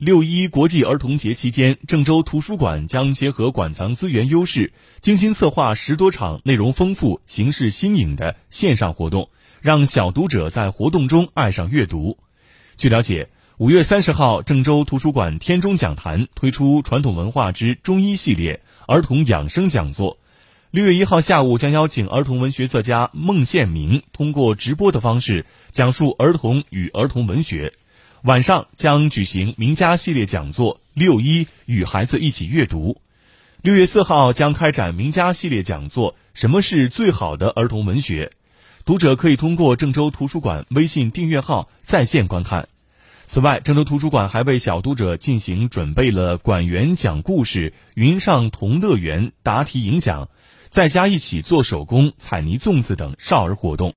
六一国际儿童节期间，郑州图书馆将结合馆藏资源优势，精心策划十多场内容丰富、形式新颖的线上活动，让小读者在活动中爱上阅读。据了解，五月三十号，郑州图书馆天中讲坛推出“传统文化之中医”系列儿童养生讲座。六月一号下午，将邀请儿童文学作家孟宪明通过直播的方式讲述儿童与儿童文学。晚上将举行名家系列讲座“六一与孩子一起阅读”。六月四号将开展名家系列讲座“什么是最好的儿童文学”，读者可以通过郑州图书馆微信订阅号在线观看。此外，郑州图书馆还为小读者进行准备了馆员讲故事、云上童乐园答题引讲、在家一起做手工、彩泥粽子等少儿活动。